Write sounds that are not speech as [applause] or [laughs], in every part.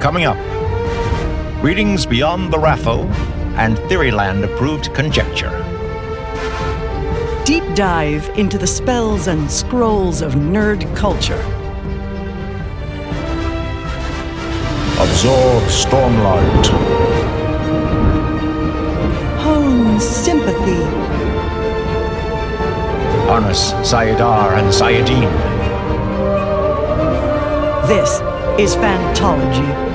Coming up, readings beyond the RAFO and Theoryland approved conjecture. Deep dive into the spells and scrolls of nerd culture. Absorb Stormlight. Hone sympathy. Harness Saidar and Saidin. This is Fantology.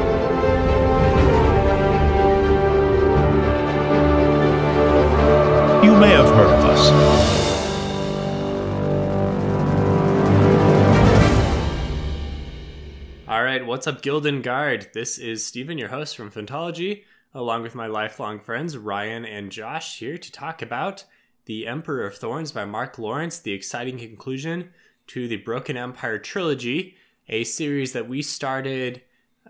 You may have heard of us. All right, what's up, Gilded Guard? This is Stephen, your host from Fantology, along with my lifelong friends Ryan and Josh, here to talk about The Emperor of Thorns by Mark Lawrence, the exciting conclusion to the Broken Empire trilogy, a series that we started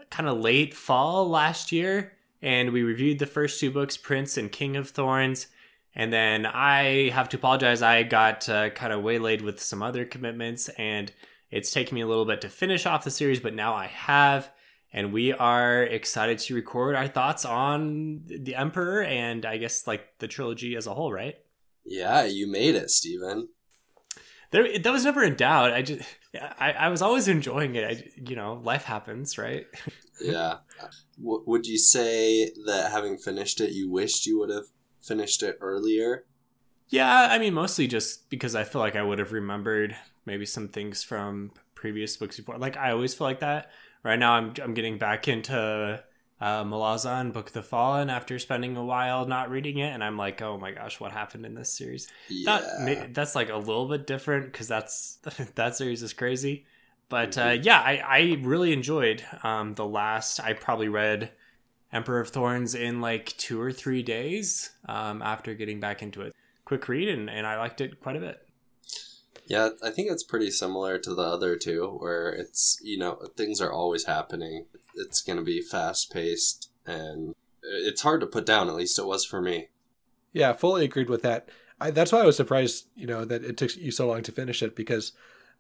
kind of late fall last year, and we reviewed the first two books, Prince and King of Thorns. And then I have to apologize. I got uh, kind of waylaid with some other commitments, and it's taken me a little bit to finish off the series, but now I have. And we are excited to record our thoughts on the Emperor and I guess like the trilogy as a whole, right? Yeah, you made it, Steven. There, that was never in doubt. I just, I, I was always enjoying it. I, you know, life happens, right? [laughs] yeah. W- would you say that having finished it, you wished you would have finished it earlier? Yeah, I mean, mostly just because I feel like I would have remembered maybe some things from previous books before. Like I always feel like that. Right now, I'm I'm getting back into uh, Malazan Book of the Fallen after spending a while not reading it, and I'm like, oh my gosh, what happened in this series? Yeah. That that's like a little bit different because that's [laughs] that series is crazy. But uh, Mm-hmm. yeah, I, I really enjoyed um, the last. I probably read Emperor of Thorns in like two or three days um, after getting back into it. Quick read, and, and I liked it quite a bit. Yeah, I think it's pretty similar to the other two, where it's, you know, things are always happening. It's going to be fast paced, and it's hard to put down, at least it was for me. Yeah, fully agreed with that. I, that's why I was surprised, you know, that it took you so long to finish it because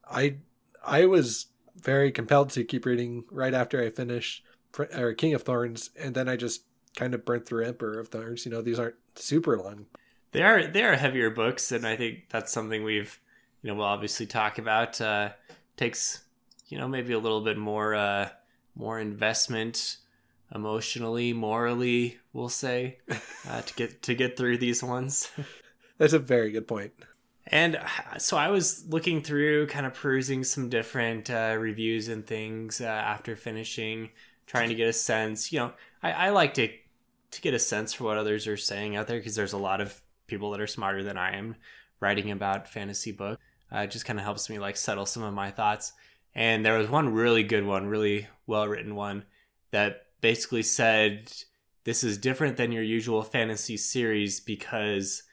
I I was very compelled to keep reading right after I finished Pr- or King of Thorns, and then I just kind of burnt through Emperor of Thorns. You know, these aren't super long. They are they are heavier books, and I think that's something we've you know we'll obviously talk about. Uh, takes you know maybe a little bit more uh, more investment emotionally, morally, we'll say, [laughs] uh, to get to get through these ones. That's a very good point. And uh, so I was looking through, kind of perusing some different uh, reviews and things uh, after finishing, trying to get a sense. You know, I, I like to to get a sense for what others are saying out there because there's a lot of people that are smarter than I am writing about fantasy books. Uh, it just kind of helps me like settle some of my thoughts. And there was one really good one, really well written one that basically said this is different than your usual fantasy series because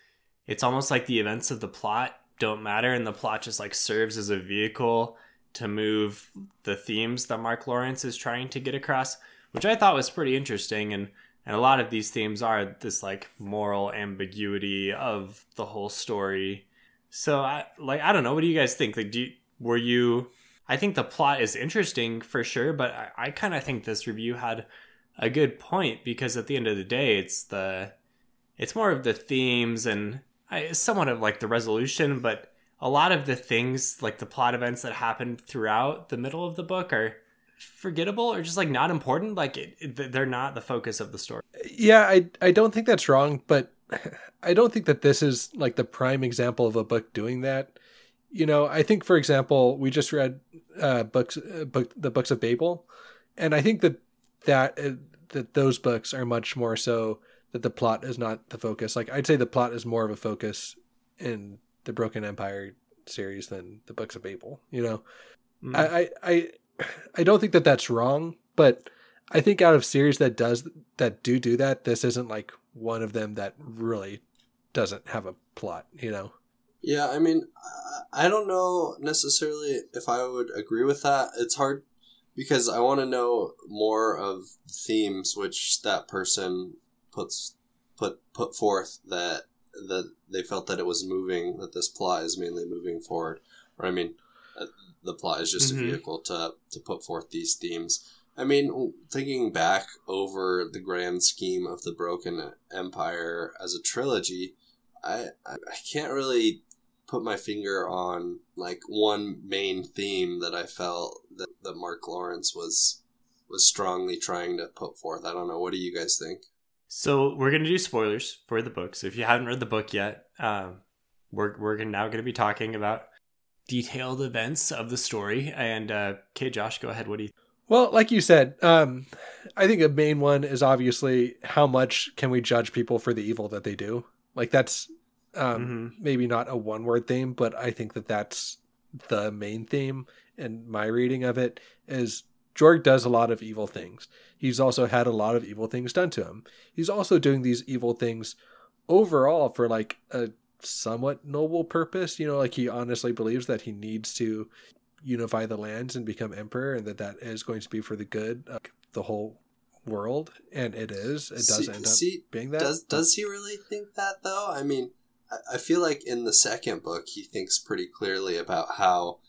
it's almost like the events of the plot don't matter and the plot just like serves as a vehicle to move the themes that Mark Lawrence is trying to get across, which I thought was pretty interesting and and a lot of these themes are this like moral ambiguity of the whole story. So I like I don't know, what do you guys think? Like do you, were you I think the plot is interesting for sure, but I, I kind of think this review had a good point because at the end of the day, it's the it's more of the themes and I, somewhat of like the resolution, but a lot of the things like the plot events that happen throughout the middle of the book are forgettable or just like not important. Like it, it, they're not the focus of the story. Yeah, I I don't think that's wrong, but [laughs] I don't think that this is like the prime example of a book doing that. You know, I think for example, we just read uh, books, uh, book the books of Babel, and I think that that uh, that those books are much more so that the plot is not the focus. Like I'd say the plot is more of a focus in the Broken Empire series than the books of Babel. You know, Mm. I, I I I don't think that that's wrong, but I think out of series that does that do do that, this isn't like one of them that really doesn't have a plot. You know. Yeah, I mean, I- I don't know necessarily if I would agree with that. It's hard because I want to know more of themes which that person puts put put forth that that they felt that it was moving that this plot is mainly moving forward. Or I mean, uh, the plot is just Mhm. a vehicle to to put forth these themes. I mean, thinking back over the grand scheme of the Broken Empire as a trilogy, I I I can't really put my finger on like one main theme that I felt that, that Mark Lawrence was was strongly trying to put forth. I don't know. What do you guys think? So we're gonna do spoilers for the book. So if you haven't read the book yet, um, we're we're now gonna be talking about detailed events of the story. And uh, okay, Josh, go ahead. What do you? Well, like you said, um, I think a main one is obviously how much can we judge people for the evil that they do. Like that's um, maybe not a one word theme, but I think that that's the main theme in my reading of it is Jorg does a lot of evil things. He's also had a lot of evil things done to him. He's also doing these evil things overall for like a somewhat noble purpose. You know, like he honestly believes that he needs to unify the lands and become emperor, and that that is going to be for the good of the whole world. And it is. It does See- end up see, being that. Does does he really think that though? I mean, I- I feel like in the second book he thinks pretty clearly about how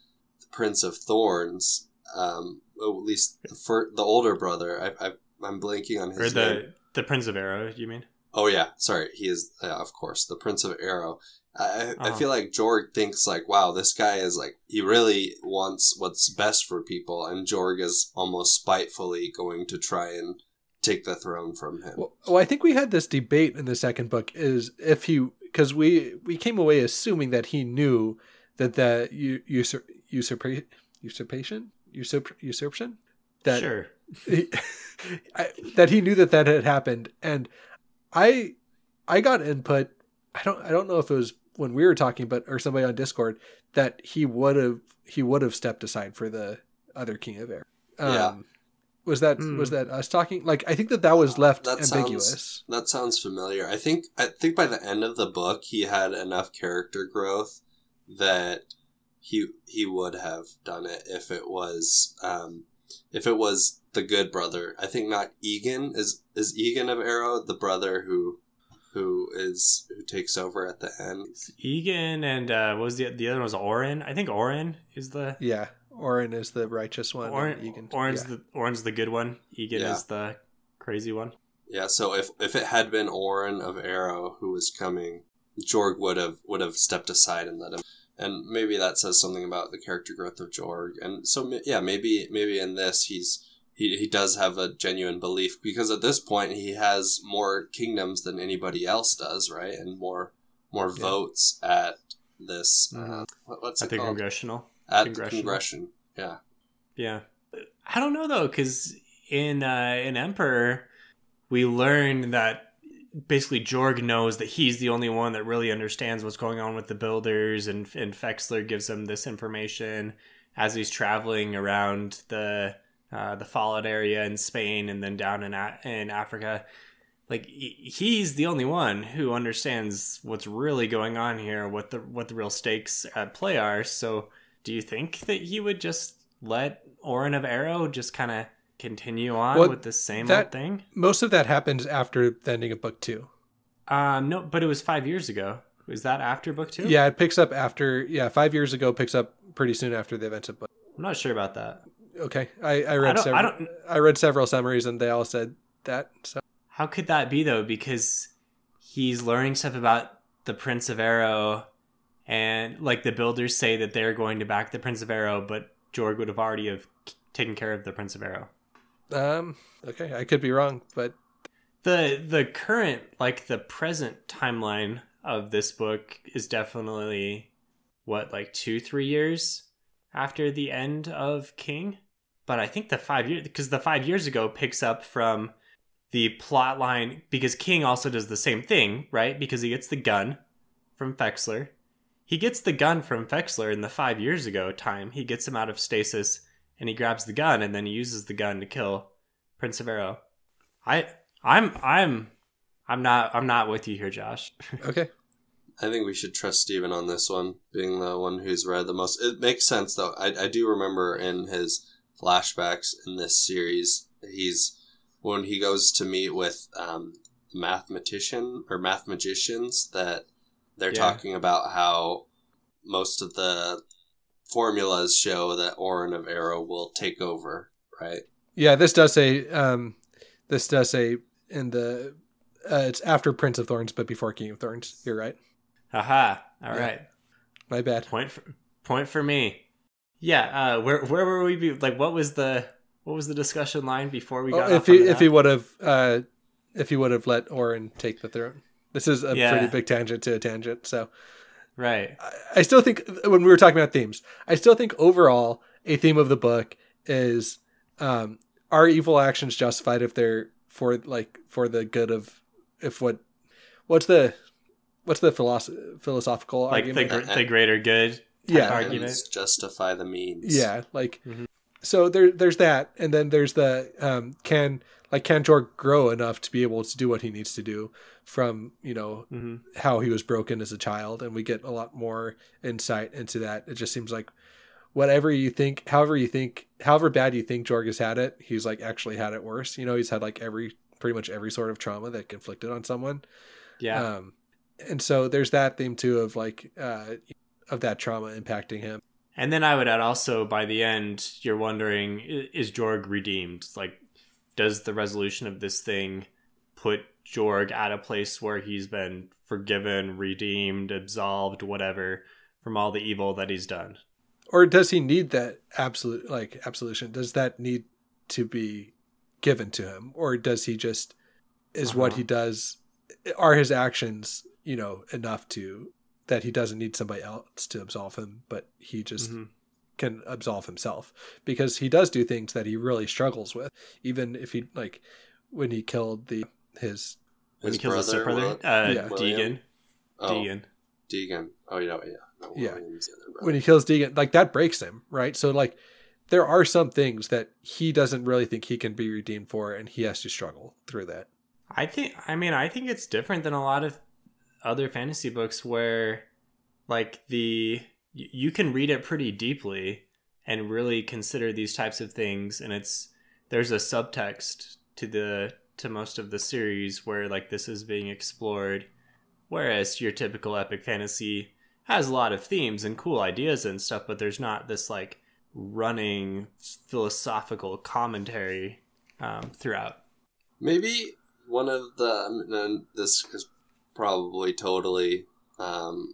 the Prince of Thorns, um, well, at least the fir- the older brother. I, I I'm blanking on his Or name. the the Prince of Arrow? You mean? Oh yeah, sorry. He is, uh, of course, the Prince of Arrow. I, I I Uh-huh. feel like Jorg thinks like, wow, this guy is like, he really wants what's best for people, and Jorg is almost spitefully going to try and take the throne from him. Well, well, I think we had this debate in the second book is if he because we we came away assuming that he knew that the u- usur, usurpa, usurpation usurp, usurpation that sure. he, [laughs] I, that he knew that that had happened and I I got input I don't I don't know if it was when we were talking but or somebody on Discord that he would have he would have stepped aside for the other king of air. Um, Yeah. Was that Hmm. was that us talking? Like I think that that was left That sounds- ambiguous. That sounds familiar. I think I think by the end of the book he had enough character growth that he he would have done it if it was um, if it was the good brother. I think not Egan is is Egan of Arrow the brother who who is who takes over at the end. It's Egan and uh, what was the the other one was Orin? I think Orin is the Yeah, Orin is the righteous one. and Orin. Egan- Orin's yeah. the Orin's the good one. Egan Yeah. is the crazy one. Yeah, so if if it had been Orin of Arrow who was coming, Jorg would have would have stepped aside and let him. And maybe that says something about the character growth of Jorg. And so yeah, maybe maybe in this he's he, he does have a genuine belief because at this point he has more kingdoms than anybody else does, right? And more more Yeah. votes at this uh, Mhm. what, what's At it the called? congressional. at Congressional. the congression. Yeah. Yeah, I don't know though, because in uh, in Emperor, we learn that basically Jorg knows that he's the only one that really understands what's going on with the builders, and and Fexler gives him this information as he's traveling around the uh, the Fallout area in Spain and then down in in Africa. Like he's the only one who understands what's really going on here, what the what the real stakes at play are. So, do you think that he would just let Orin of Arrow just kind of continue on Well, with the same that- old thing? Most of that happens after the ending of book two. Um, no, but it was five years ago. Was that after book two? Yeah, it picks up after. Yeah, five years ago picks up pretty soon after the events of book. I'm not sure about that. Okay, I, I read I several. don't- I read several summaries and they all said that. So How could that be though? Because he's learning stuff about the Prince of Arrow, and like the builders say that they're going to back the Prince of Arrow, but Jorg would have already have taken care of the Prince of Arrow. Um, okay, I could be wrong, but the the current like the present timeline of this book is definitely what like two three years after the end of king? But i think the five years because the five years ago picks up from the plot line because king also does the same thing right? Because he gets the gun from fexler. He gets the gun from fexler in the five years ago time. He gets him out of stasis and he grabs the gun and then he uses the gun to kill prince of arrow i i'm i'm i'm not i'm not with you here josh [laughs] okay. I think we should trust Steven on this one, being the one who's read the most. It makes sense, though. I, I do remember in his flashbacks in this series, he's when he goes to meet with um, mathematician or math magicians, that they're Yeah. talking about how most of the formulas show that Orin of Arrow will take over, right? Yeah, this does say um, this does say in the uh, it's after Prince of Thorns, but before King of Thorns. You're right. Haha. All Yeah. right. My bad. Point for point for me. Yeah. Uh, where where were we? Be, like, what was the what was the discussion line before we Oh, got? if he if he would have uh, if he would have let Oren take the throne. This is a Yeah. pretty big tangent to a tangent. So right. I, I still think when we were talking about themes, I still think overall a theme of the book is um, are evil actions justified if they're for like for the good of if what what's the what's the philosoph- philosophical Like the argument? gr- the greater good. yeah, argument. Justify the means. Yeah, like Mhm. so there there's that and then there's the um can like can Jorg grow enough to be able to do what he needs to do from, you know, hmm how he was broken as a child and we get a lot more insight into that. It just seems like whatever you think, however you think, however bad you think Jorg has had it, he's like actually had it worse. You know, he's had like every pretty much every sort of trauma that conflicted on someone. Yeah. Um and so there's that theme too of like uh of that trauma impacting him. And then I would add also by the end, you're wondering is Jorg redeemed? Like, does the resolution of this thing put Jorg at a place where he's been forgiven, redeemed, absolved, whatever, from all the evil that he's done? or does he need that absolute like absolution does that need to be given to him or does he just is what Uh-huh. he does are his actions you know enough to that he doesn't need somebody else to absolve him but he just Mhm. Can absolve himself because he does do things that he really struggles with even if he like when he killed the his When His he kills brother, stepbrother, Will- uh, Yeah. Deegan. Oh, Deegan. Deegan. Oh, yeah, yeah. No, Yeah. William's the other brother. when he kills Deegan, like that breaks him, right? So like there are some things that he doesn't really think he can be redeemed for, and he has to struggle through that. I think I mean I think it's different than a lot of other fantasy books where like the y- you can read it pretty deeply and really consider these types of things and it's there's a subtext to the to most of the series where like this is being explored whereas your typical epic fantasy has a lot of themes and cool ideas and stuff but there's not this like running philosophical commentary um, throughout. Maybe one of the this is probably totally um,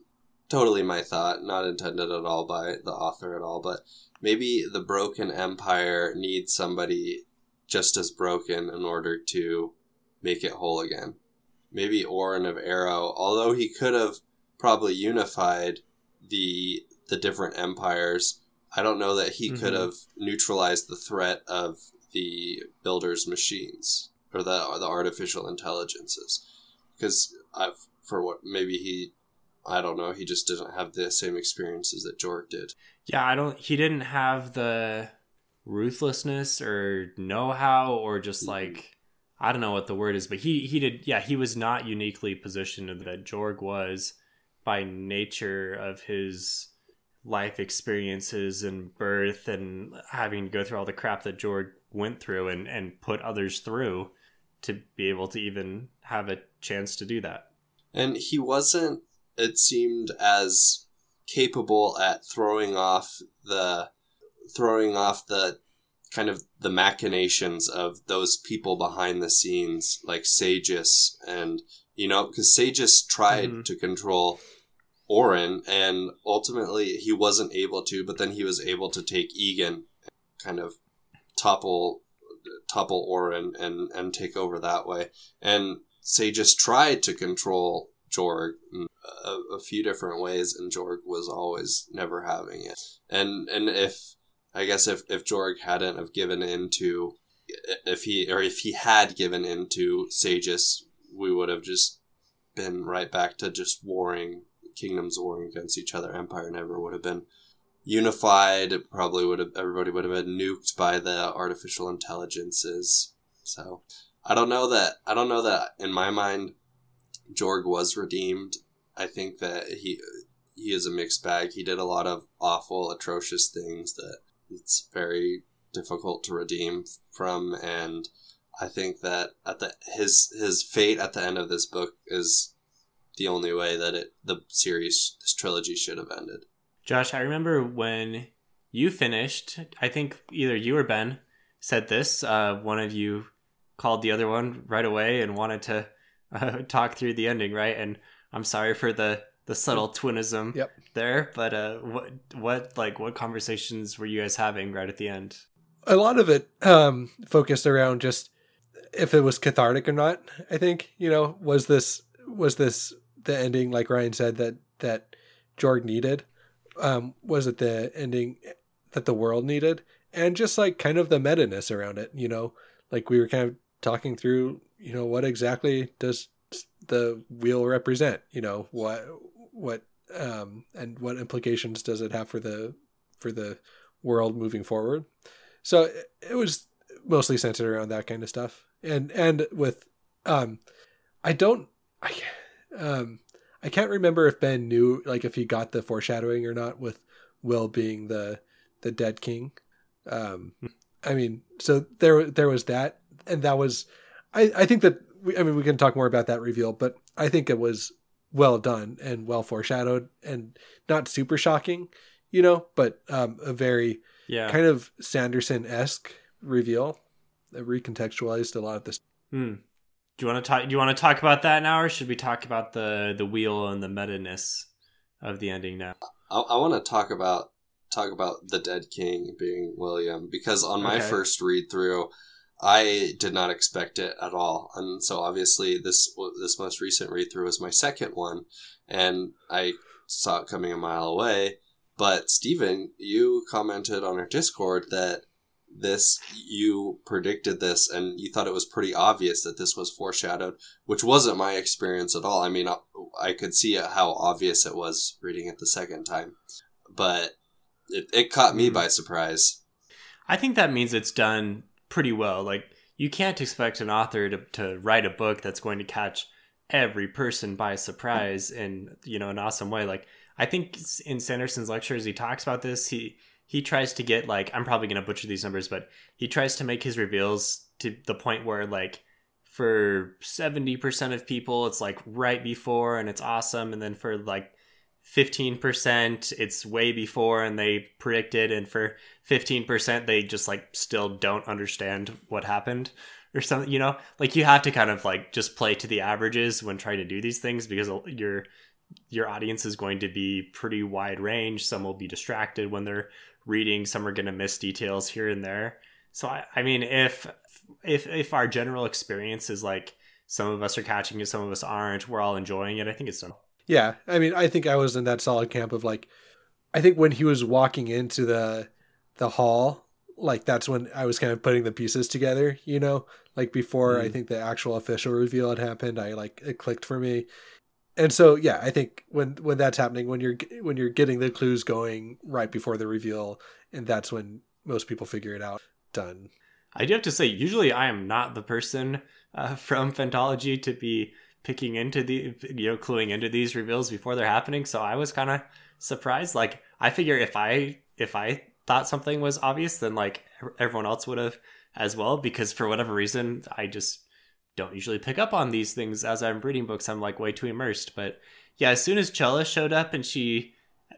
totally my thought, not intended at all by the author at all, but maybe the broken empire needs somebody just as broken in order to make it whole again. Maybe Orin of Arrow, although he could have probably unified the the different empires, I don't know that he could Mhm. have neutralized the threat of the builders' machines or the or the artificial intelligences because I've for what maybe he I don't know he just didn't have the same experiences that Jorg did. Yeah, I don't. He didn't have the ruthlessness or know-how, or just Mhm. like I don't know what the word is, but he he did. Yeah, he was not uniquely positioned that Jorg was by nature of his life experiences and birth and having to go through all the crap that Jorg went through and and put others through to be able to even have a chance to do that. And he wasn't it seemed as capable at throwing off the throwing off the kind of the machinations of those people behind the scenes like Sageous and you know because Sageous tried Mhm. to control Orin and ultimately he wasn't able to but then he was able to take Egan and kind of topple topple Orin and and take over that way and Sageous tried to control Jorg a, a few different ways, and Jorg was always never having it. And and if I guess if if Jorg hadn't have given in to if he or if he had given in to Sageous, we would have just been right back to just warring kingdoms warring against each other. Empire never would have been unified. It probably would have everybody would have been nuked by the artificial intelligences. So I don't know that I don't know that in my mind Jorg was redeemed. I think that he he is a mixed bag. He did a lot of awful, atrocious things that it's very difficult to redeem from, and I think that at the his his fate at the end of this book is the only way that it the series this trilogy should have ended. Josh, I remember when you finished, I think either you or Ben said this. Uh, one of you called the other one right away and wanted to [laughs] uh, talk through the ending, right? And I'm sorry for the the subtle twinism Yep. there, but uh, what what like what conversations were you guys having right at the end? a lot of it um focused around just if it was cathartic or not i think you know was this was this the ending like ryan said that that jorg needed um was it the ending that the world needed and just like kind of the meta-ness around it you know like we were kind of talking through you know what exactly does the wheel represent you know what what um and what implications does it have for the for the world moving forward. So it, it was mostly centered around that kind of stuff. And and with um i don't i um i can't remember if ben knew like if he got the foreshadowing or not with will being the the dead king. Um i mean so there there was that. And that was i i think that we, i mean we can talk more about that reveal but i think it was well done and well foreshadowed and not super shocking you know but um a very Yeah. kind of Sanderson esque reveal that recontextualized a lot of this. Hmm. Do you want to talk? Do you want to talk about that now, or should we talk about the the wheel and the meta ness of the ending now? I, I want to talk about talk about the dead king being William because on my Okay. first read through, I did not expect it at all, and so obviously this this most recent read through was my second one, and I saw it coming a mile away. But Stephen, you commented on our Discord that this you predicted this and you thought it was pretty obvious that this was foreshadowed which wasn't my experience at all. I mean i, I could see how obvious it was reading it the second time but it, it caught me hmm. by surprise. I think that means it's done pretty well. Like you can't expect an author to, to write a book that's going to catch every person by surprise in you know an awesome way. Like I think in Sanderson's lectures he talks about this. He he tries to get like I'm probably going to butcher these numbers, but he tries to make his reveals to the point where like for 70% of people it's like right before and it's awesome and then for like 15% it's way before and they predicted and for 15% they just like still don't understand what happened or something you know? Like you have to kind of like just play to the averages when trying to do these things because your your audience is going to be pretty wide range. Some will be distracted when they're reading some are going to miss details here and there. So I, I mean if if if our general experience is like some of us are catching it some of us aren't we're all enjoying it i think it's done Yeah, I mean, I think I was in that solid camp of like, I think when he was walking into the the hall, like that's when I was kind of putting the pieces together. You know, like before I Mm. think the actual official reveal had happened, I like it clicked for me. And so yeah, I think when when that's happening, when you're when you're getting the clues going right before the reveal, and that's when most people figure it out. Done. I do have to say, usually I am not the person uh, [laughs] from Fantology to be picking into the, you know, cluing into these reveals before they're happening. So I was kind of surprised. Like, I figure if I if I thought something was obvious, then like everyone else would have as well. Because for whatever reason, I just don't usually pick up on these things as I'm reading books. I'm like way too immersed. But yeah, as soon as Chella showed up and she,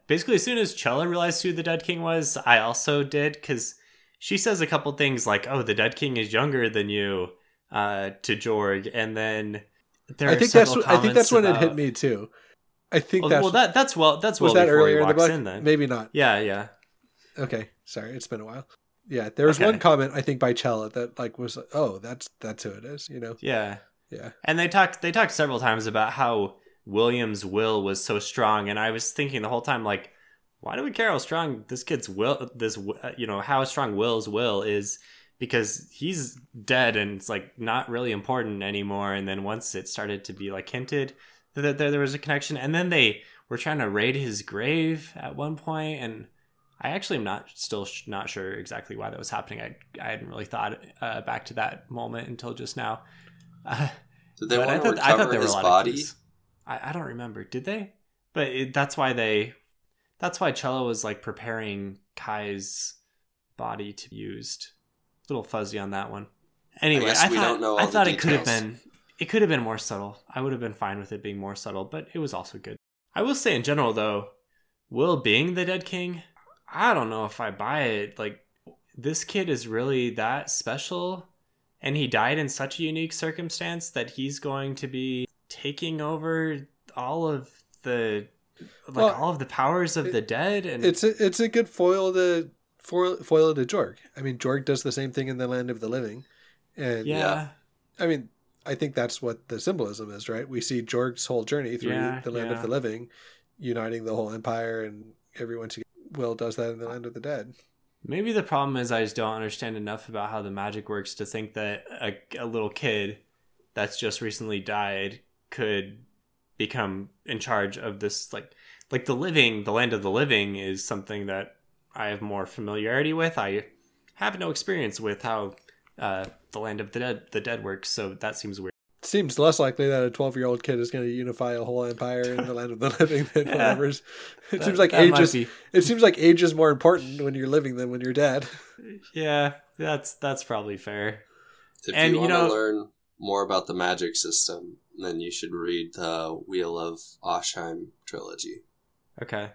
basically as soon as Chella realized who the Dead King was, I also did because she says a couple things like, "Oh, the Dead King is younger than you," uh, to Jorg, and then there I think that's I think that's when comments it hit me too. I think Well, that's well, that that's well that's was well that before he earlier in the book. in then. Maybe not. Yeah, yeah. Okay, sorry, it's been a while. Yeah, there was Okay. one comment I think by Chella that like was oh that's that's who it is. You know. Yeah. Yeah. And they talked they talked several times about how William's will was so strong and I was thinking the whole time like why do we care how strong this kid's will this uh, you know how strong Will's will is because he's dead and it's like not really important anymore and then once it started to be like hinted that there, there was a connection and then they were trying to raid his grave at one point and I actually am not still sh- not sure exactly why that was happening. I I hadn't really thought uh, back to that moment until just now. Uh, did they want I to thought, I recover thought there were a his lot body of clues. I, I don't remember. Did they? But it, that's why they. That's why Chella was like preparing Kai's body to be used. A little fuzzy on that one. Anyway, guess I, we thought don't know all I the thought it could have been. It could have been more subtle. I would have been fine with it being more subtle, but it was also good. I will say in general though, Will being the Dead King, I don't know if I buy it. Like this kid is really that special and he died in such a unique circumstance that he's going to be taking over all of the like Well, all of the powers of the dead and It's a, it's a good foil to foil, foil to Jorg. I mean, Jorg does the same thing in the land of the living, and yeah, yeah. I mean, I think that's what the symbolism is, right? We see Jorg's whole journey through Yeah, the land yeah. of the living, uniting the whole empire and everyone together. Will does that in the land of the dead. Maybe the problem is I just don't understand enough about how the magic works to think that a, a little kid that's just recently died could become in charge of this like like the living the land of the living is something that I have more familiarity with. I have no experience with how uh, the land of the dead the dead works, so that seems weird. Seems less likely that a twelve-year-old kid is going to unify a whole empire in the land of the living than [laughs] Yeah. whatever's. It That- seems like that age is. It seems like age is more important when you're living than when you're dead. yeah, that's that's probably fair. If And, you you want know- to learn more about the magic system, then you should read the Wheel of Osheim trilogy. Okay,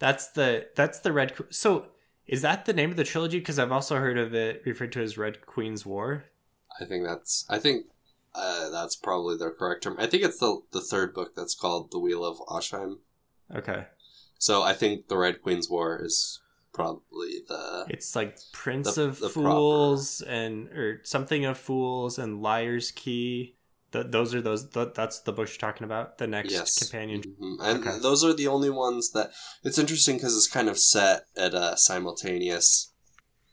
that's the that's the red. So is that the name of the trilogy? Because I've also heard of it referred to as Red Queen's War. I think that's I think uh, that's probably the correct term. I think it's the the third book that's called the Wheel of Osheim. Okay, So I think the Red Queen's War is probably the it's like Prince The- of the proper- Fools and or something of Fools and Liar's Key. Th- those are those. Th- that's the book you're talking about. The next yes companion. Mhm. and Okay. those are the only ones that it's interesting because it's kind of set at a simultaneous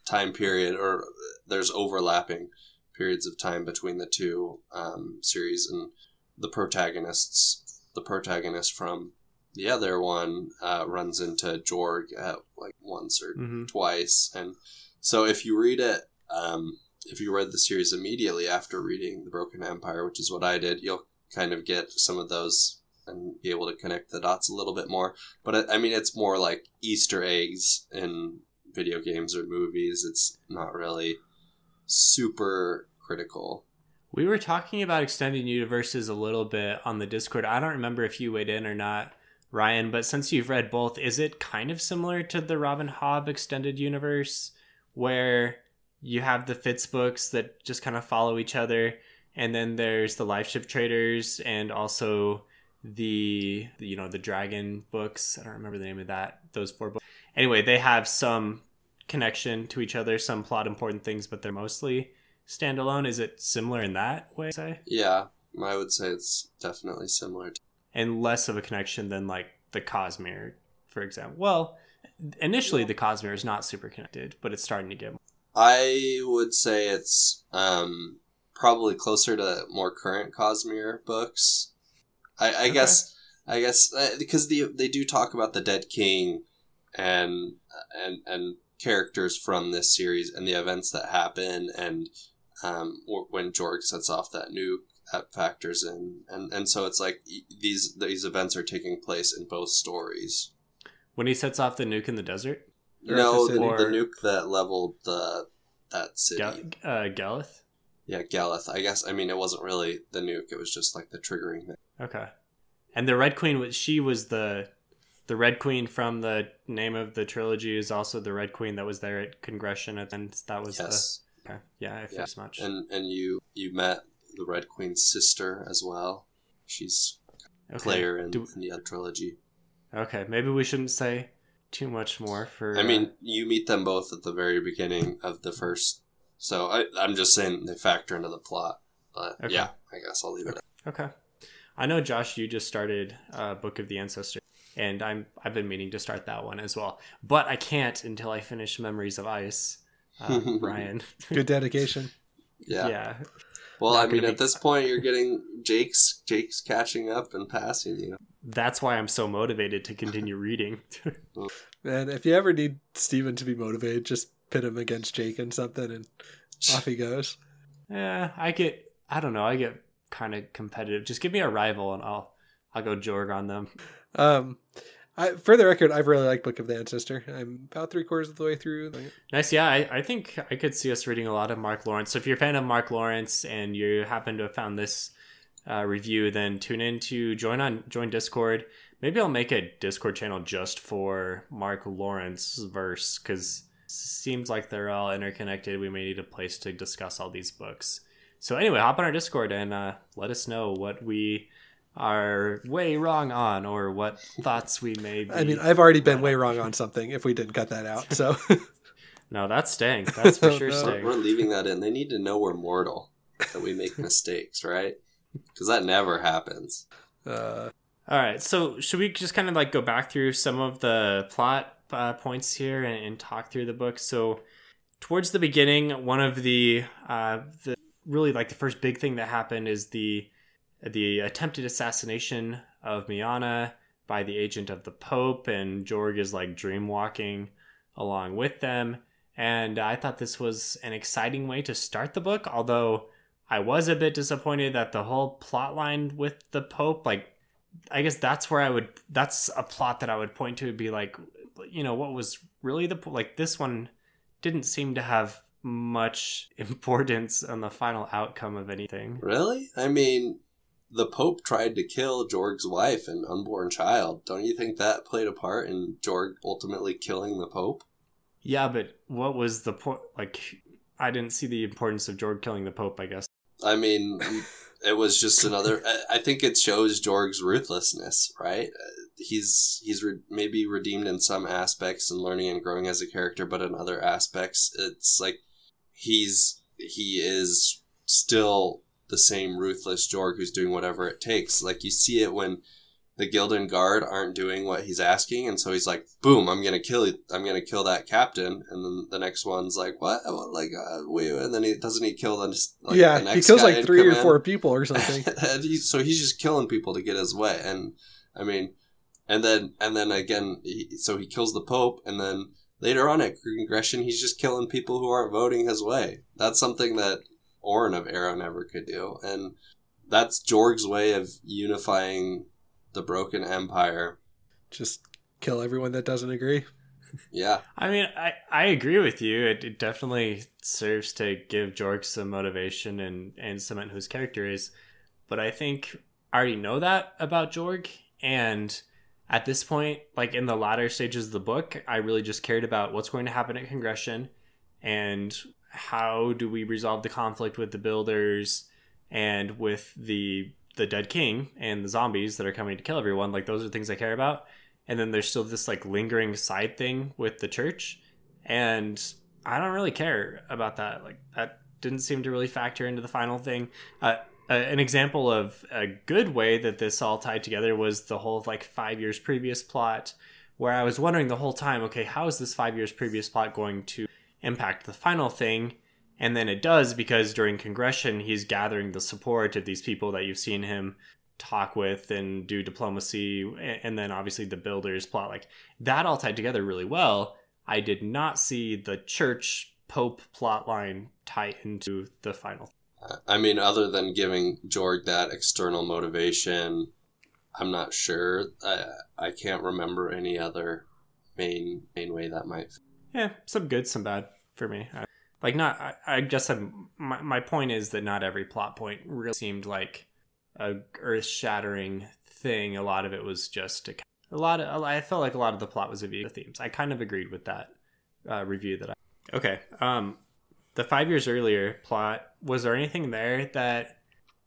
time period or there's overlapping periods of time between the two um, series and the protagonists the protagonist from the other one uh, runs into jorg at like once or hmm twice and so if you read it um, if you read the series immediately after reading the broken empire which is what i did you'll kind of get some of those and be able to connect the dots a little bit more. But I- mean it's more like easter eggs in video games or movies. It's not really super critical. We were talking about extended universes a little bit on the Discord. I don't remember if you weighed in or not, Ryan, but since you've read both, is it kind of similar to the Robin Hobb extended universe where you have the Fitz books that just kind of follow each other and then there's the Liveship Traders and also the you know the dragon books. I don't remember the name of that those four books. Anyway they have some connection to each other some plot important things but they're mostly standalone. Is it similar in that way say? Yeah i would say it's definitely similar to and less of a connection than like the cosmere for example. Well initially the cosmere is not super connected but it's starting to get I would say it's um, probably closer to more current Cosmere books. I, I Okay. guess I guess uh, because the, they do talk about the Dead King and and and characters from this series and the events that happen and um, when Jorg sets off that nuke that factors in and and so it's like these these events are taking place in both stories. when he sets off the nuke in the desert Or no, the the, nuke that leveled the that city. Gal- uh, Yeah, Gelleth. I guess. I mean, it wasn't really the nuke. It was just like the triggering thing. Okay. And the Red Queen was she was the the Red Queen from the name of the trilogy is also the Red Queen that was there at Congression and that was Yes, the okay. Yeah, I feel Yeah. as much. and and you you met the Red Queen's sister as well. She's okay. player in, Do- in the other trilogy. okay, maybe we shouldn't say too much more for I uh, mean, you meet them both at the very beginning of the first. So I, I'm just saying they factor into the plot. But Okay. yeah, I guess I'll leave it. at Okay. I know Josh you just started uh, Book of the Ancestor and I'm I've been meaning to start that one as well. But I can't until I finish Memories of Ice. Uh, [laughs] Ryan. Good dedication. Yeah. yeah. Well, I mean, be- at this point, you're getting Jake's Jake's catching up and passing you. That's why I'm so motivated to continue reading. [laughs] And if you ever need Steven to be motivated, just pit him against Jake and something, and off he goes. Yeah, I get. I don't know. I get kind of competitive. Just give me a rival, and I'll I'll go Jorg on them. Um, I, for the record, I've really liked Book of the Ancestor. I'm about three quarters of the way through. Nice. Yeah, I, I think I could see us reading a lot of Mark Lawrence. So if you're a fan of Mark Lawrence and you happen to have found this uh, review, then tune in to join on join Discord. Maybe I'll make a Discord channel just for Mark Lawrence verse because seems like they're all interconnected. We may need a place to discuss all these books. So anyway, hop on our Discord and uh, let us know what we are way wrong on or what thoughts we may be. I mean, I've already been way wrong on something if we didn't cut that out. So [laughs] no, that's staying. That's for [laughs] sure No. staying. We're leaving that in. They need to know we're mortal, that we make [laughs] mistakes, right? Because that never happens. uh, All right, so should we just kind of like go back through some of the plot uh, points here and, and talk through the book? So, towards the beginning, one of the uh, the really like the first big thing that happened is the the attempted assassination of Miana by the agent of the Pope, and Jorg is like dream walking along with them. And I thought this was an exciting way to start the book, although I was a bit disappointed that the whole plot line with the Pope, like I guess that's where I would. That's a plot that I would point to. Be like, you know, what was really the like this one didn't seem to have much [laughs] importance on the final outcome of anything. Really? I mean, the Pope tried to kill Jorg's wife and unborn child. Don't you think that played a part in Jorg ultimately killing the Pope? Yeah, but what was the point? Like, I didn't see the importance of Jorg killing the Pope. I guess. I mean, [laughs] it was just another. I- think it shows Jorg's ruthlessness, right? He's he's re- maybe redeemed in some aspects and learning and growing as a character, but in other aspects, it's like he's he is still the same ruthless Jorg who's doing whatever it takes. Like you see it when the Gilded Guard aren't doing what he's asking, and so he's like, "Boom! I'm gonna kill you. I'm gonna kill that captain." And then the next one's like, "What? What? Like, uh, wait!" And then he doesn't he kill the like, the yeah, he kills like three or four people or something. [laughs] he, so he's just killing people to get his way, and I mean, and then and then again, he, so he kills the Pope, and then later on at Congression, he's just killing people who aren't voting his way. That's something that Orin of Arrow never could do, and that's Jorg's way of unifying the broken empire. Just kill everyone that doesn't agree. Yeah, I mean, I, I agree with you. It, it definitely serves to give Jorg some motivation and, and cement who his character is. But I think I already know that about Jorg. And at this point, like in the latter stages of the book, I really just cared about what's going to happen at Congression and how do we resolve the conflict with the builders and with the the dead king and the zombies that are coming to kill everyone. Like those are things I care about. And then there's still this like lingering side thing with the church. And i don't really care about that. Like that didn't seem to really factor into the final thing. Uh, uh, an example of a good way that this all tied together was the whole like five years previous plot where i was wondering the whole time okay how is this five years previous plot going to impact the final thing and then it does because during congression he's gathering the support of these people that you've seen him talk with and do diplomacy and then obviously the builders plot like that all tied together really well i did not see the church pope plot line tie into the final I mean, other than giving Jorg that external motivation, I'm not sure. I I can't remember any other main main way that might. yeah some good some bad for me. I, like not i, I guess I'm, my, my point is that not every plot point really seemed like a earth-shattering thing. A lot of it was just a, a lot of i felt like a lot of the plot was a view of themes. I kind of agreed with that uh, review that i okay um the five years earlier plot was there anything there that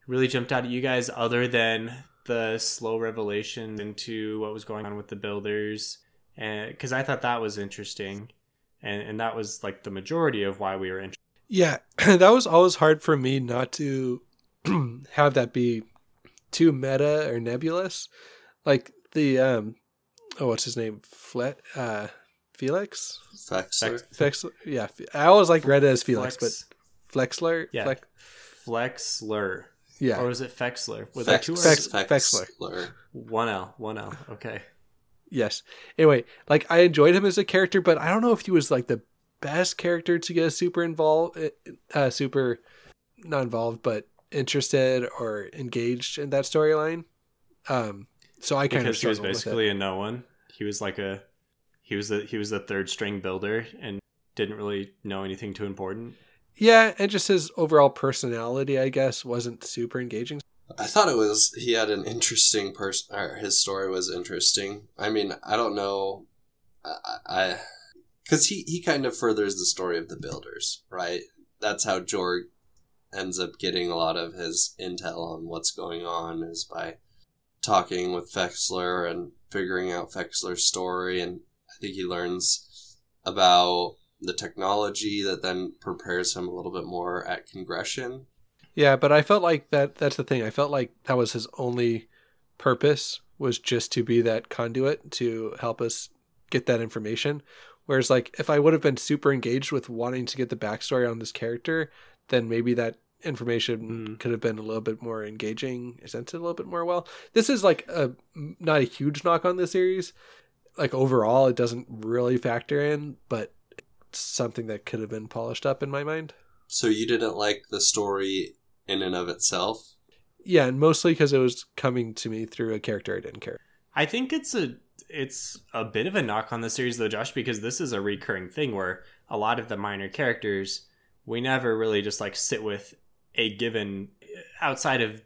really jumped out at you guys other than the slow revelation into what was going on with the builders? And because i thought that was interesting and and that was like the majority of why we were interested Yeah, [clears throat] that was always hard for me not to [clears throat] have that be too meta or nebulous. Like the um oh what's his name? Flet uh Felix? Fexler. Fex yeah, I always like read it as Felix, Flex, but Flexler? yeah Flex, flexler yeah. or was it fexler was that Fex- two Fex- words Fexler. Fexler. one l one l okay Yes. Anyway, like I enjoyed him as a character, but I don't know if he was like the best character to get super involved, uh, super not involved, but interested or engaged in that storyline. Um, so I kind of because he was struggled with it. basically a no one he was like a he was the he was the third string builder and didn't really know anything too important Yeah, and just his overall personality, I guess, wasn't super engaging. I thought it was he had an interesting person. Or his story was interesting. I mean, I don't know. I because he he kind of furthers the story of the builders, right? That's how Jorg ends up getting a lot of his intel on what's going on is by talking with Fexler and figuring out Fexler's story, and I think he learns about the technology that then prepares him a little bit more at Congression. Yeah, but I felt like that that's the thing. I felt like that was his only purpose was just to be that conduit to help us get that information. Whereas like if I would have been super engaged with wanting to get the backstory on this character, then maybe that information Mm. could have been a little bit more engaging, presented a little bit more well. This is like a not a huge knock on the series. Like overall, it doesn't really factor in, but it's something that could have been polished up in my mind. So you didn't like the story in and of itself? Yeah, and mostly because it was coming to me through a character I didn't care. I think it's a it's a bit of a knock on the series though, Josh, because this is a recurring thing where a lot of the minor characters we never really just like sit with a given outside of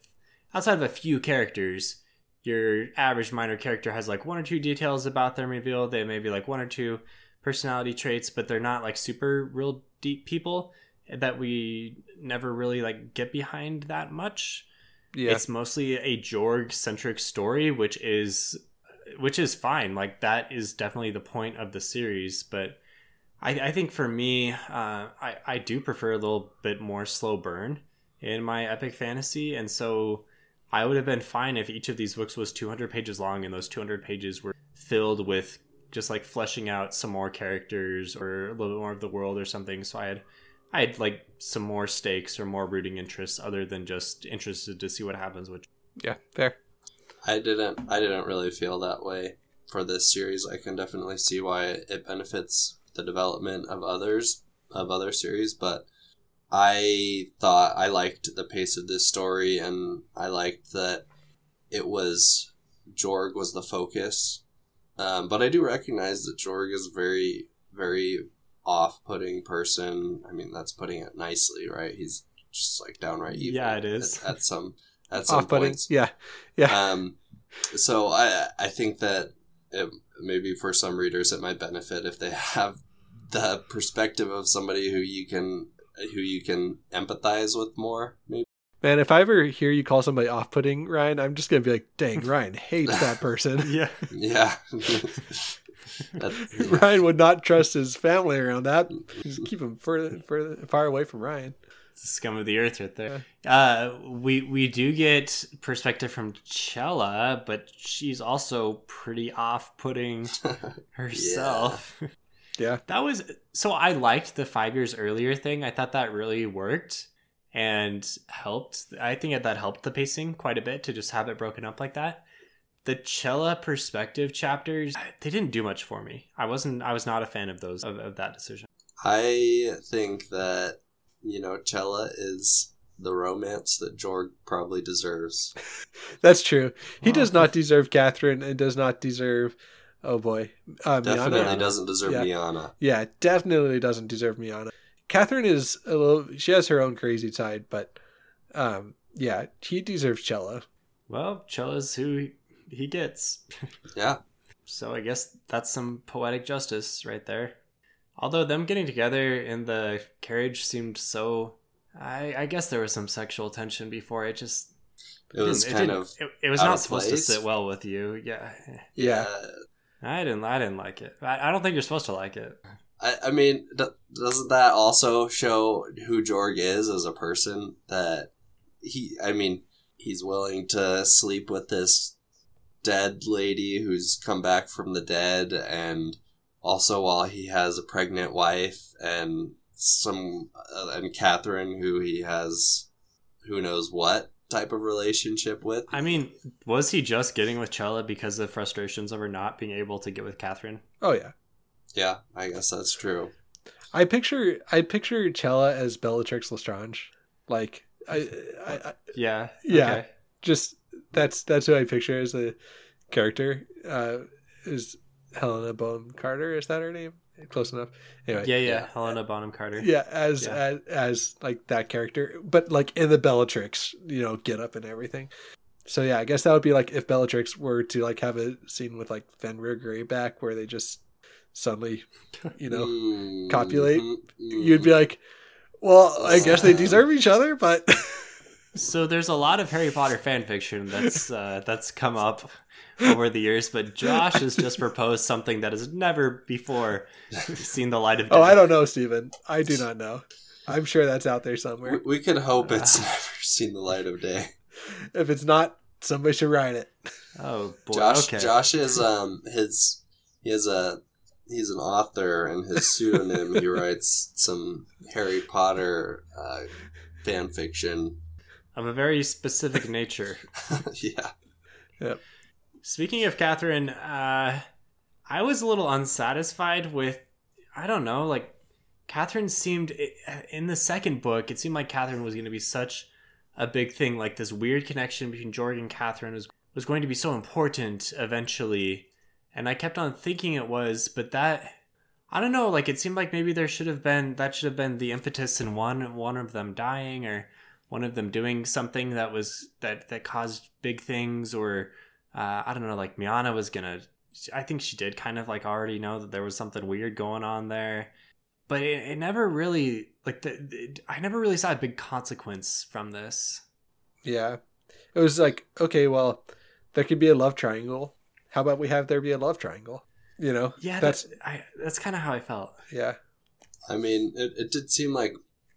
outside of a few characters. Your average minor character has like one or two details about them revealed. They may be like one or two personality traits, but they're not like super real deep people that we never really like get behind that much Yeah, it's mostly a Jorg centric story, which is which is fine. Like that is definitely the point of the series. But I, I think for me, uh, I I do prefer a little bit more slow burn in my epic fantasy, and so I would have been fine if each of these books was 200 pages long, and those 200 pages were filled with just like fleshing out some more characters or a little bit more of the world or something. So I had I had like some more stakes or more rooting interests other than just interested to see what happens Which yeah, fair. I didn't I didn't really feel that way for this series. I can definitely see why it benefits the development of others of other series, but I thought I liked the pace of this story and I liked that it was Jorg was the focus. Um, but I do recognize that Jorg is very, very off-putting person. I mean, that's putting it nicely, right? He's just like downright evil. Yeah, it is. At, at some at some points. Yeah, yeah. Um, so I I think that it, maybe for some readers it might benefit if they have the perspective of somebody who you can who you can empathize with more. Maybe Man, if I ever hear you call somebody off putting Ryan, I'm just gonna be like, dang, Ryan hates that person. [laughs] Yeah. yeah. [laughs] [laughs] That- [laughs] yeah. Ryan would not trust his family around that. Just keep him further, further, far away from Ryan. It's the scum of the earth right there. Uh, we we do get perspective from Chella, but she's also pretty off-putting [laughs] herself. [laughs] Yeah. That was so I liked the 5 years earlier thing. I thought that really worked and helped. I think that helped the pacing quite a bit to just have it broken up like that. The Chella perspective chapters, they didn't do much for me. I wasn't I was not a fan of those of, of that decision. I think that you know Chella is the romance that Jorg probably deserves. [laughs] That's true. He Well, does not deserve Katherine and does not deserve. Oh boy, uh, Definitely Miana. doesn't deserve Yeah. Miana. Yeah, definitely doesn't deserve Miana. Katherine is a little. She has her own crazy side, but um, yeah, he deserves Chella. Well, Chella's who he gets. Yeah. So I guess that's some poetic justice right there. Although them getting together in the carriage seemed so. I, I guess there was some sexual tension before. It just It was didn't- kind of It, it was not supposed place. to sit well with you. Yeah, Yeah. I didn't. I didn't like it. I, I don't think you're supposed to like it. I, I mean, d- doesn't that also show who Jorg is as a person? That he, I mean, he's willing to sleep with this dead lady who's come back from the dead, and also while he has a pregnant wife and some, uh, and Katherine, who he has, who knows what type of relationship with. I mean, was he just getting with Chella because of frustrations over not being able to get with Katherine? Oh yeah, Yeah, I guess that's true. I picture I picture Chella as Bellatrix Lestrange. Like I, I, I Yeah. Yeah. Okay. just that's that's who I picture as the character. Uh, is Helena Bonham Carter? Is that her name? Close enough. Anyway, Yeah, yeah. Yeah. Helena Bonham Carter. yeah, as, Yeah. as as like that character, but like in the Bellatrix, you know, get up and everything. So yeah, I guess that would be like if Bellatrix were to like have a scene with like Fenrir Greyback, where they just suddenly, you know, copulate, mm, mm. you'd be like, well, I guess they deserve each other, but [laughs] So there's a lot of Harry Potter fan fiction that's uh, that's come up over the years, but Josh has just proposed something that has never before seen the light of day. oh, I don't know, Steven. I do not know. I'm sure that's out there somewhere. we, we could hope it's [laughs] never seen the light of day. If it's not, somebody should write it. Oh boy. Josh okay. Josh is um his he has a he's an author and his pseudonym he writes some Harry Potter uh, fan fiction. Of a very specific nature. [laughs] yeah. Yep. Speaking of Katherine, uh, I was a little unsatisfied with. I don't know, like Katherine seemed in the second book. It seemed like Katherine was going to be such a big thing, like this weird connection between Jorg and Katherine was was going to be so important eventually, and I kept on thinking it was, but that. I don't know. Like it seemed like maybe there should have been that should have been the impetus in one one of them dying or one of them doing something that was that that caused big things or uh, I don't know, like Miana was gonna. I think she did kind of like already know that there was something weird going on there, but it, it never really like the, the- I never really saw a big consequence from this. Yeah. It was like, okay, well, there could be a love triangle. How about we have there be a love triangle? You know? Yeah, That's that's I, that's kind of how I felt. yeah. I mean, it, it did seem like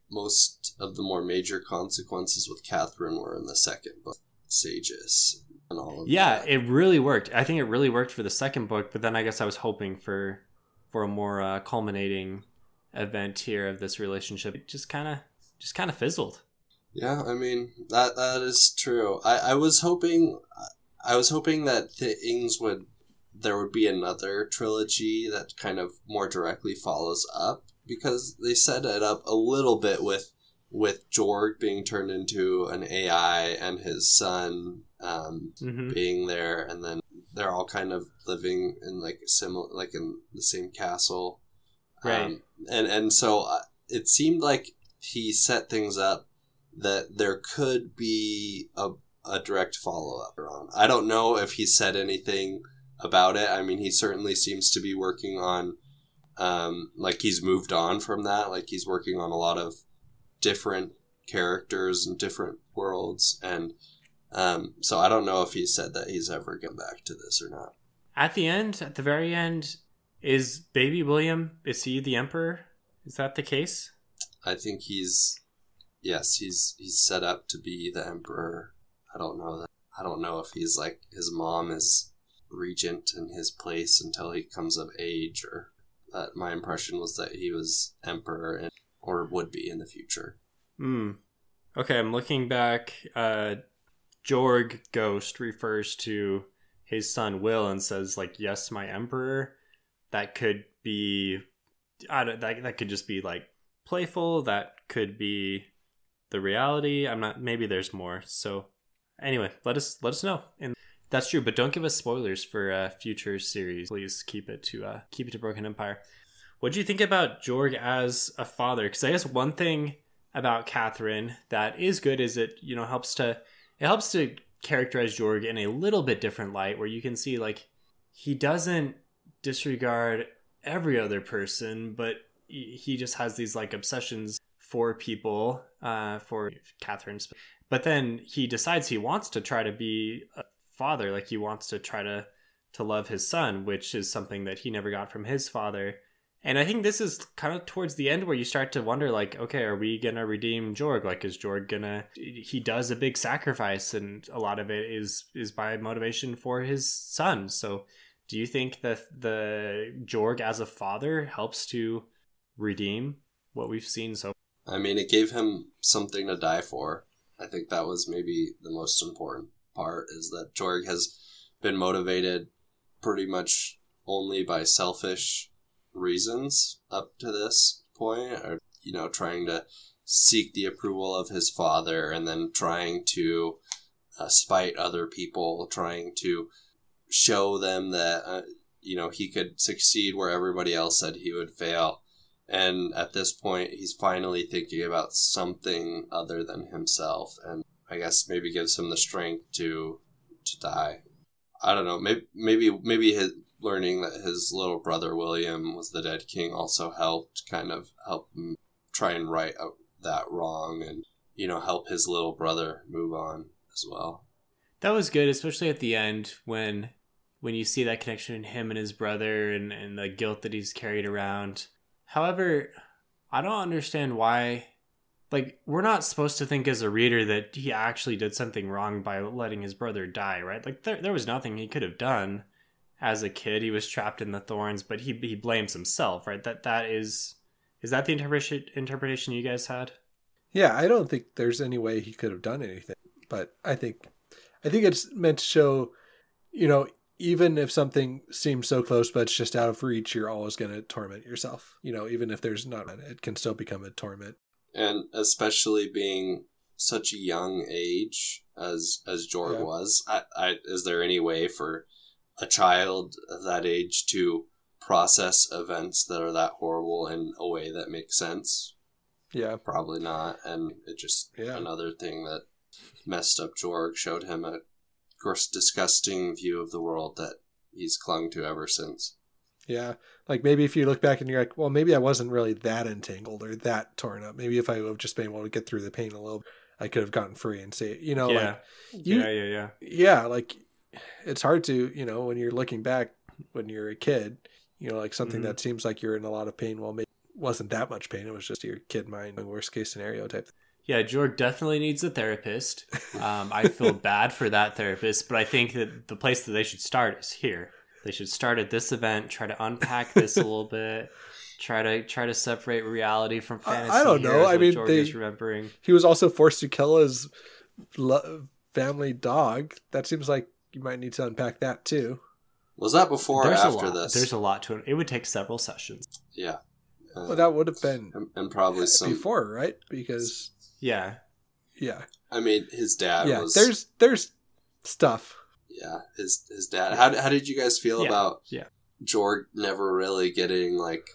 most of the more major consequences with Katherine were in the second book, Sageous and all of Yeah, that. Yeah, it really worked. I think it really worked for the second book, but then I guess I was hoping for for a more uh, culminating event here of this relationship. It just kind of just kind of fizzled. Yeah, I mean that that is true. I, I was hoping I was hoping that things would there would be another trilogy that kind of more directly follows up because they set it up a little bit with with Jorg being turned into an AI and his son um, hmm being there, and then they're all kind of living in like similar, like in the same castle, Right. Um, and and so uh, it seemed like he set things up that there could be a a direct follow up on. I don't know if he said anything about it. I mean, he certainly seems to be working on, um, like he's moved on from that. Like he's working on a lot of different characters and different worlds and um, so I don't know if he said that he's ever going back to this or not. At the end, at the very end, is baby William? Is he the emperor? Is that the case? I think he's yes, he's he's set up to be the emperor. I don't know that. I don't know if he's like his mom is regent in his place until he comes of age, or that my impression was that he was emperor and, or would be in the future. Hmm. Okay, I'm looking back. Uh, Jorg Ghost refers to his son Will and says like, "Yes, my emperor." That could be, I don't, that that could just be like playful. That could be the reality. I'm not. Maybe there's more. So, anyway, let us let us know. And that's true, but don't give us spoilers for uh, future series. Please keep it to uh, keep it to Broken Empire. What do you think about Jorg as a father? Because I guess one thing about Katherine that is good is it you know helps to it helps to characterize Jorg in a little bit different light, where you can see like he doesn't disregard every other person, but he just has these like obsessions for people, uh, for Katherine. But then he decides he wants to try to be a father, like he wants to try to to love his son, which is something that he never got from his father. And I think this is kind of towards the end where you start to wonder, like, okay, are we gonna redeem Jorg? Like, is Jorg gonna? He does a big sacrifice, and a lot of it is is by motivation for his son. So, do you think that the Jorg as a father helps to redeem what we've seen so? I mean, it gave him something to die for. I think that was maybe the most important part is that Jorg has been motivated pretty much only by selfish reasons up to this point, or, you know, trying to seek the approval of his father and then trying to uh, spite other people, trying to show them that, uh, you know, he could succeed where everybody else said he would fail. And at this point he's finally thinking about something other than himself and i guess maybe gives him the strength to to die i don't know maybe maybe maybe his learning that his little brother William was the dead king also helped kind of help him try and right that wrong and you know help his little brother move on as well. That was good, especially at the end when when you see that connection in him and his brother and, and the guilt that he's carried around. However, I don't understand why like we're not supposed to think as a reader that he actually did something wrong by letting his brother die, right? Like there there was nothing he could have done as a kid. He was trapped in the thorns, but he he blames himself, right? That that is is that the interpretation interpretation you guys had? Yeah, I don't think there's any way he could have done anything, but I think I think it's meant to show, you know, even if something seems so close but it's just out of reach, you're always going to torment yourself. You know, even if there's not, it can still become a torment. And especially being such a young age as as Jorg Yeah. was, I, I, is there any way for a child that age to process events that are that horrible in a way that makes sense? Yeah, Probably not. And it just Yeah. another thing that messed up Jorg showed him a, of course, disgusting view of the world that he's clung to ever since. Yeah. Like maybe if you look back and you're like, well, maybe I wasn't really that entangled or that torn up. Maybe if I would have just been able to get through the pain a little, I could have gotten free and say, you know, yeah. like you, yeah, yeah, yeah. yeah, like it's hard to, you know, when you're looking back when you're a kid, you know, like something Mhm. that seems like you're in a lot of pain. Well, maybe it wasn't that much pain. It was just your kid mind, worst case scenario type. Thing. Yeah, Jorg definitely needs a therapist. Um, I feel [laughs] bad for that therapist, but I think that the place that they should start is here. They should start at this event, try to unpack this a little bit, try to try to separate reality from I- I don't know. I mean, Jorg they- is remembering. He was also forced to kill his lo- family dog. That seems like you might need to unpack that too. Was that before or There's after a lot. this? There's a lot to it. It would take several sessions. yeah. Uh, Well, that would have been and, and probably some. before, right? Because Yeah, yeah, I mean, his dad yeah. was. There's there's stuff. Yeah, his his dad. How how did you guys feel Yeah, about yeah. Jorg never really getting like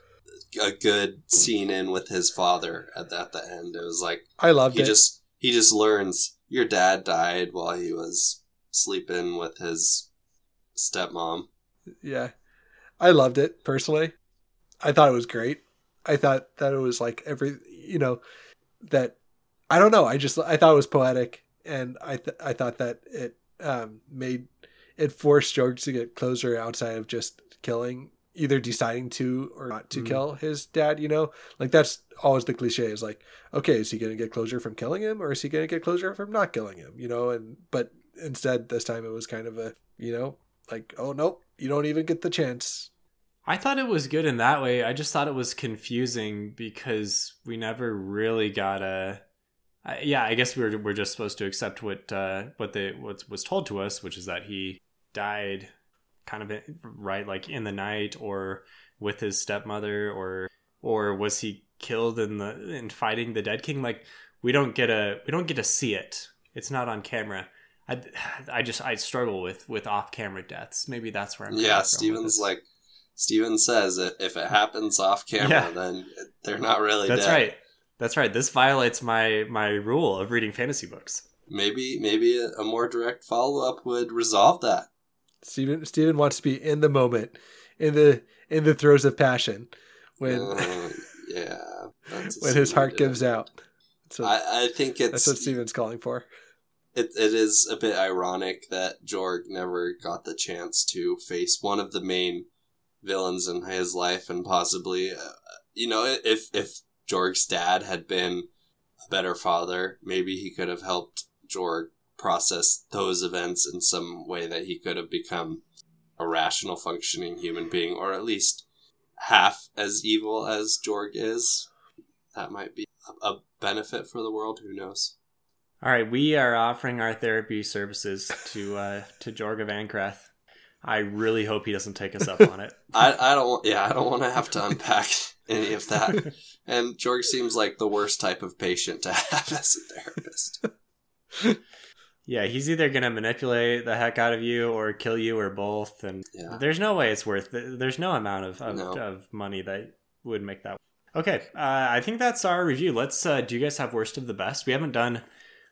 a good scene in with his father at the, at the end? It was like I loved he it. just he just learns your dad died while he was sleeping with his stepmom. Yeah. I loved it personally. I thought it was great. I thought that it was like every, you know, that I don't know. I just I thought it was poetic, and I th- I thought that it um, made it forced Jorg to get closer outside of just killing, either deciding to or not to Mhm. kill his dad. You know, like that's always the cliche is like, okay, is he going to get closure from killing him, or is he going to get closure from not killing him? You know, and but instead this time it was kind of a, you know, like oh nope, you don't even get the chance. I thought it was good in that way. I just thought it was confusing because we never really got a. Yeah, I guess we we're we're just supposed to accept what uh, what the what was told to us, which is that he died, kind of right like in the night, or with his stepmother, or or was he killed in the in fighting the dead king? Like we don't get a we don't get to see it. It's not on camera. I, I just I struggle with with off camera deaths. Maybe that's where I'm. Yeah, Steven's like Steven says if it happens off camera, Yeah. then they're not really. That's dead. right. That's right. This violates my my rule of reading fantasy books. Maybe maybe a, a more direct follow up would resolve that. Steven Steven wants to be in the moment, in the in the throes of passion, when Uh, [laughs] yeah, that's when his heart yeah. gives out. So I, I think it's that's what Steven's calling for. it, it is a bit ironic that Jorg never got the chance to face one of the main villains in his life, and possibly, uh, you know, if if Jorg's dad had been a better father, maybe he could have helped Jorg process those events in some way that he could have become a rational, functioning human being, or at least half as evil as Jorg is. That might be a, benefit for the world. Who knows? All right, we are offering our therapy services to uh, to Jorg of Ancrath. I really hope he doesn't take us up on it. [laughs] I, I don't want yeah I don't want to have to unpack any of that. And Jorg seems like the worst type of patient to have as a therapist. [laughs] Yeah, he's either gonna manipulate the heck out of you or kill you or both, and Yeah. there's no way it's worth. There's no amount of of, No. of money that would make that. Okay, uh, I think that's our review. Let's. Uh, do you guys have worst of the best? We haven't done.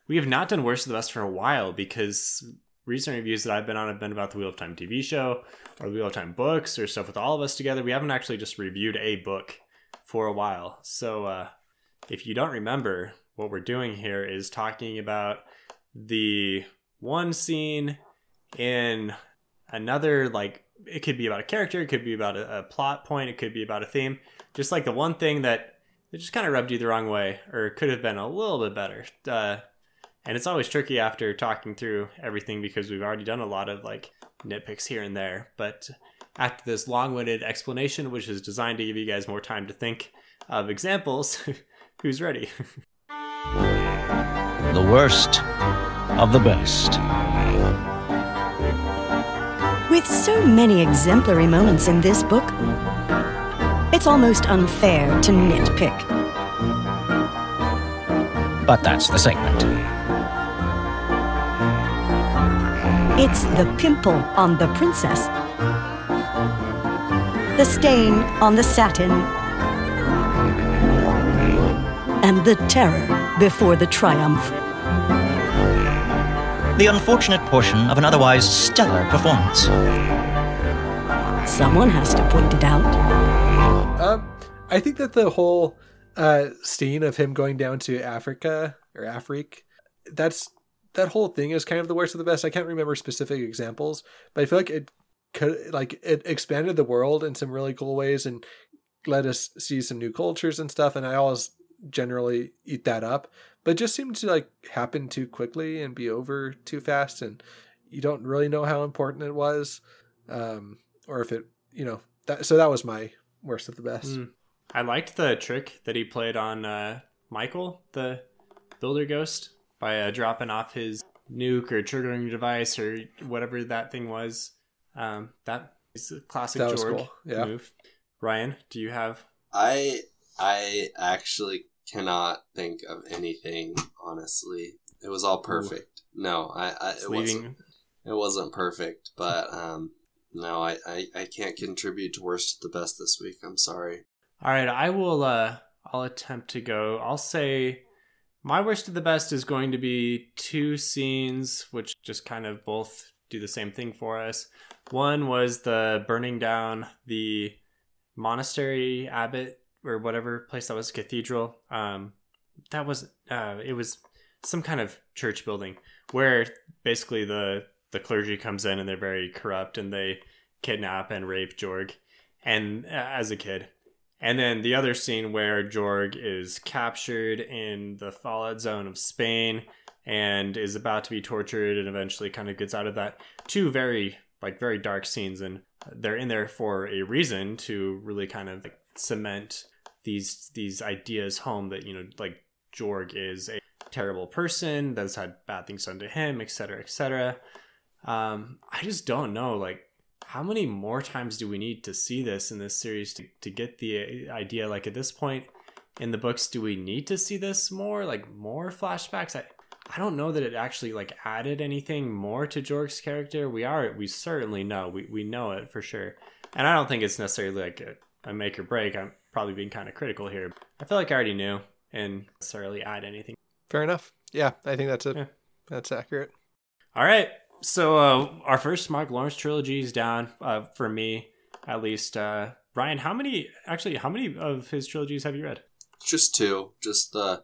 We have not done worst of the best for a while because recent reviews that I've been on have been about the Wheel of Time TV show or the Wheel of Time books or stuff with all of us together. We haven't actually just reviewed a book for a while. So uh, if you don't remember, what we're doing here is talking about the one scene in another like it could be about a character it could be about a, a, plot point it could be about a theme just like the one thing that it just kind of rubbed you the wrong way or could have been a little bit better uh, and it's always tricky after talking through everything because we've already done a lot of like nitpicks here and there but after this long-winded explanation which is designed to give you guys more time to think of examples [laughs] who's ready [laughs] the worst of the best with so many exemplary moments in this book, it's almost unfair to nitpick. But that's the segment. It's the pimple on the princess, the stain on the satin, and the terror before the triumph the unfortunate portion of an otherwise stellar performance. Someone has to point it out. Um, I think that the whole uh, scene of him going down to Africa or Afrique, that's that whole thing is kind of the worst of the best. I can't remember specific examples, but I feel like it could like it expanded the world in some really cool ways and let us see some new cultures and stuff. And I always generally eat that up but just seemed to like happen too quickly and be over too fast and you don't really know how important it was um, or if it you know that so that was my worst of the best mm. i liked the trick that he played on uh, michael the builder ghost by uh, dropping off his nuke or triggering device or whatever that thing was um, that is a classic that Jorg cool. yeah. move ryan do you have i i actually cannot think of anything honestly. It was all perfect. Ooh. No, I, I it wasn't. It wasn't perfect, but um, no, I, I I can't contribute to worst to the best this week. I'm sorry. All right, I will. Uh, I'll attempt to go. I'll say my worst of the best is going to be two scenes, which just kind of both do the same thing for us. One was the burning down the monastery abbot or whatever place that was cathedral. Um, that was uh, it was some kind of church building where basically the the clergy comes in and they're very corrupt and they kidnap and rape Jorg, and uh, as a kid. And then the other scene where Jorg is captured in the fallout zone of Spain and is about to be tortured and eventually kind of gets out of that. Two very like very dark scenes and they're in there for a reason to really kind of cement these these ideas home that you know like Jorg is a terrible person that's had bad things done to him, etc., etc. Um, I just don't know like how many more times do we need to see this in this series to, to get the uh, idea like at this point in the books do we need to see this more like more flashbacks I, I don't know that it actually like added anything more to Jorg's character we are we certainly know we, we know it for sure and I don't think it's necessarily like a, a make or break I'm probably being kind of critical here. I feel like I already knew and necessarily add anything. Fair enough. Yeah, I think that's it. Yeah. That's accurate. All right. So uh, our first Mark Lawrence trilogy is down uh, for me, at least. Uh, Ryan, how many? Actually, how many of his trilogies have you read? Just two. Just the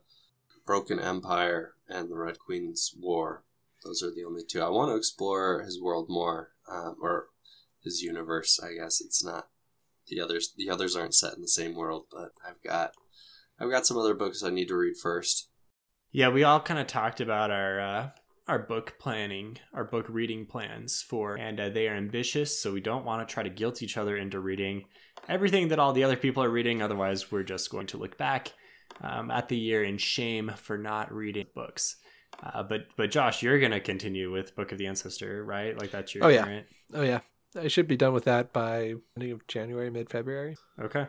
Broken Empire and the Red Queen's War. Those are the only two. I want to explore his world more, um, or his universe. I guess it's not the others the others aren't set in the same world, but I've got I've got some other books I need to read first. Yeah, we all kind of talked about our uh, our book planning, our book reading plans for, and uh, they are ambitious, so we don't want to try to guilt each other into reading everything that all the other people are reading. Otherwise, we're just going to look back um, at the year in shame for not reading books. Uh, but but Josh, you're gonna continue with Book of the Ancestor, right? Like that's your oh yeah, oh yeah. I should be done with that by end of January, mid February. Okay.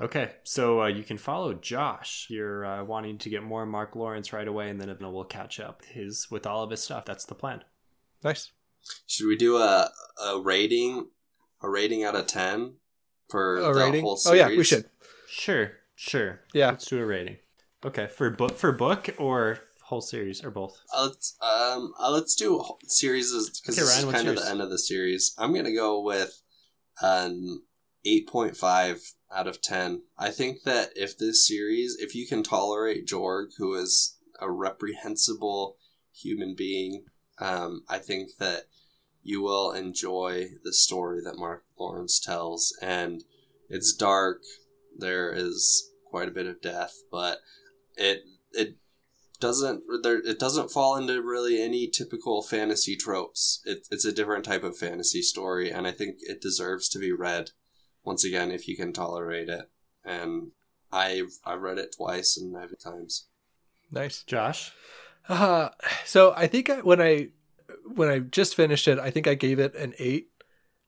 Okay, so uh, you can follow Josh. You're uh, wanting to get more Mark Lawrence right away, and then we'll catch up his with all of his stuff. That's the plan. Nice. Should we do a a rating, a rating out of ten for a the rating? whole series? Oh yeah, we should. Sure, sure. Yeah, let's do a rating. Okay, for book for book or whole series or both. Uh, let's um uh, let's do series because okay, this kind yours? of the end of the series. I'm gonna go with um 8.5 out of 10. I think that if this series, if you can tolerate Jorg, who is a reprehensible human being, um, I think that you will enjoy the story that Mark Lawrence tells. And it's dark, there is quite a bit of death, but it, it, doesn't there it doesn't fall into really any typical fantasy tropes. It, it's a different type of fantasy story, and I think it deserves to be read once again if you can tolerate it. And I've I read it twice and I've times. Nice. Josh? Uh, so I think I, when I when I just finished it, I think I gave it an eight,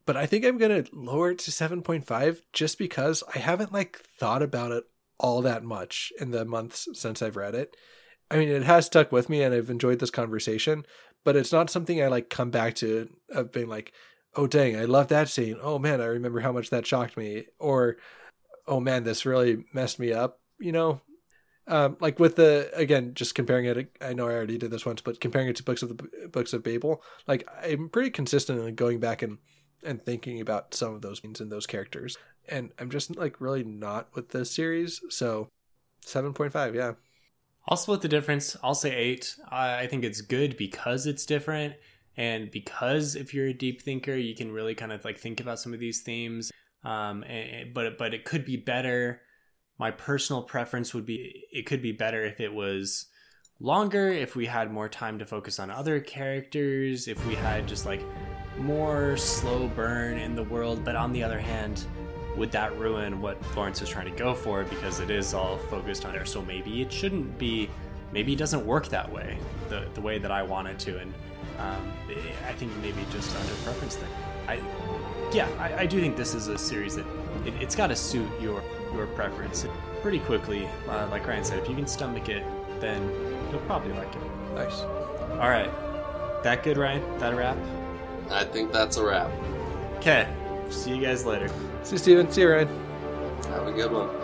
but I think I'm gonna lower it to seven point five just because I haven't like thought about it all that much in the months since I've read it. I mean, it has stuck with me, and I've enjoyed this conversation, but it's not something I like come back to of being like, oh dang, I love that scene. Oh man, I remember how much that shocked me, or oh man, this really messed me up. You know, um, like with the again, just comparing it. I know I already did this once, but comparing it to books of the books of Babel, like I'm pretty consistent in going back and and thinking about some of those scenes and those characters, and I'm just like really not with this series. So seven point five, yeah, I'll split the difference. I'll say eight. I think it's good because it's different, and because if you're a deep thinker, you can really kind of like think about some of these themes. Um, and, but but it could be better. My personal preference would be it could be better if it was longer, if we had more time to focus on other characters, if we had just like more slow burn in the world. But on the other hand, would that ruin what Lawrence is trying to go for because it is all focused on her? So maybe it shouldn't be. Maybe it doesn't work that way, the the way that I want it to, and um, I think maybe just under preference thing. I yeah, I, I do think this is a series that it, it's got to suit your your preference pretty quickly. Uh, like Ryan said, if you can stomach it, then you'll probably like it. nice. All right, that good, Ryan? That a wrap? I think that's a wrap. Okay, see you guys later. See you, Steven. See you, Ryan. Have a good one.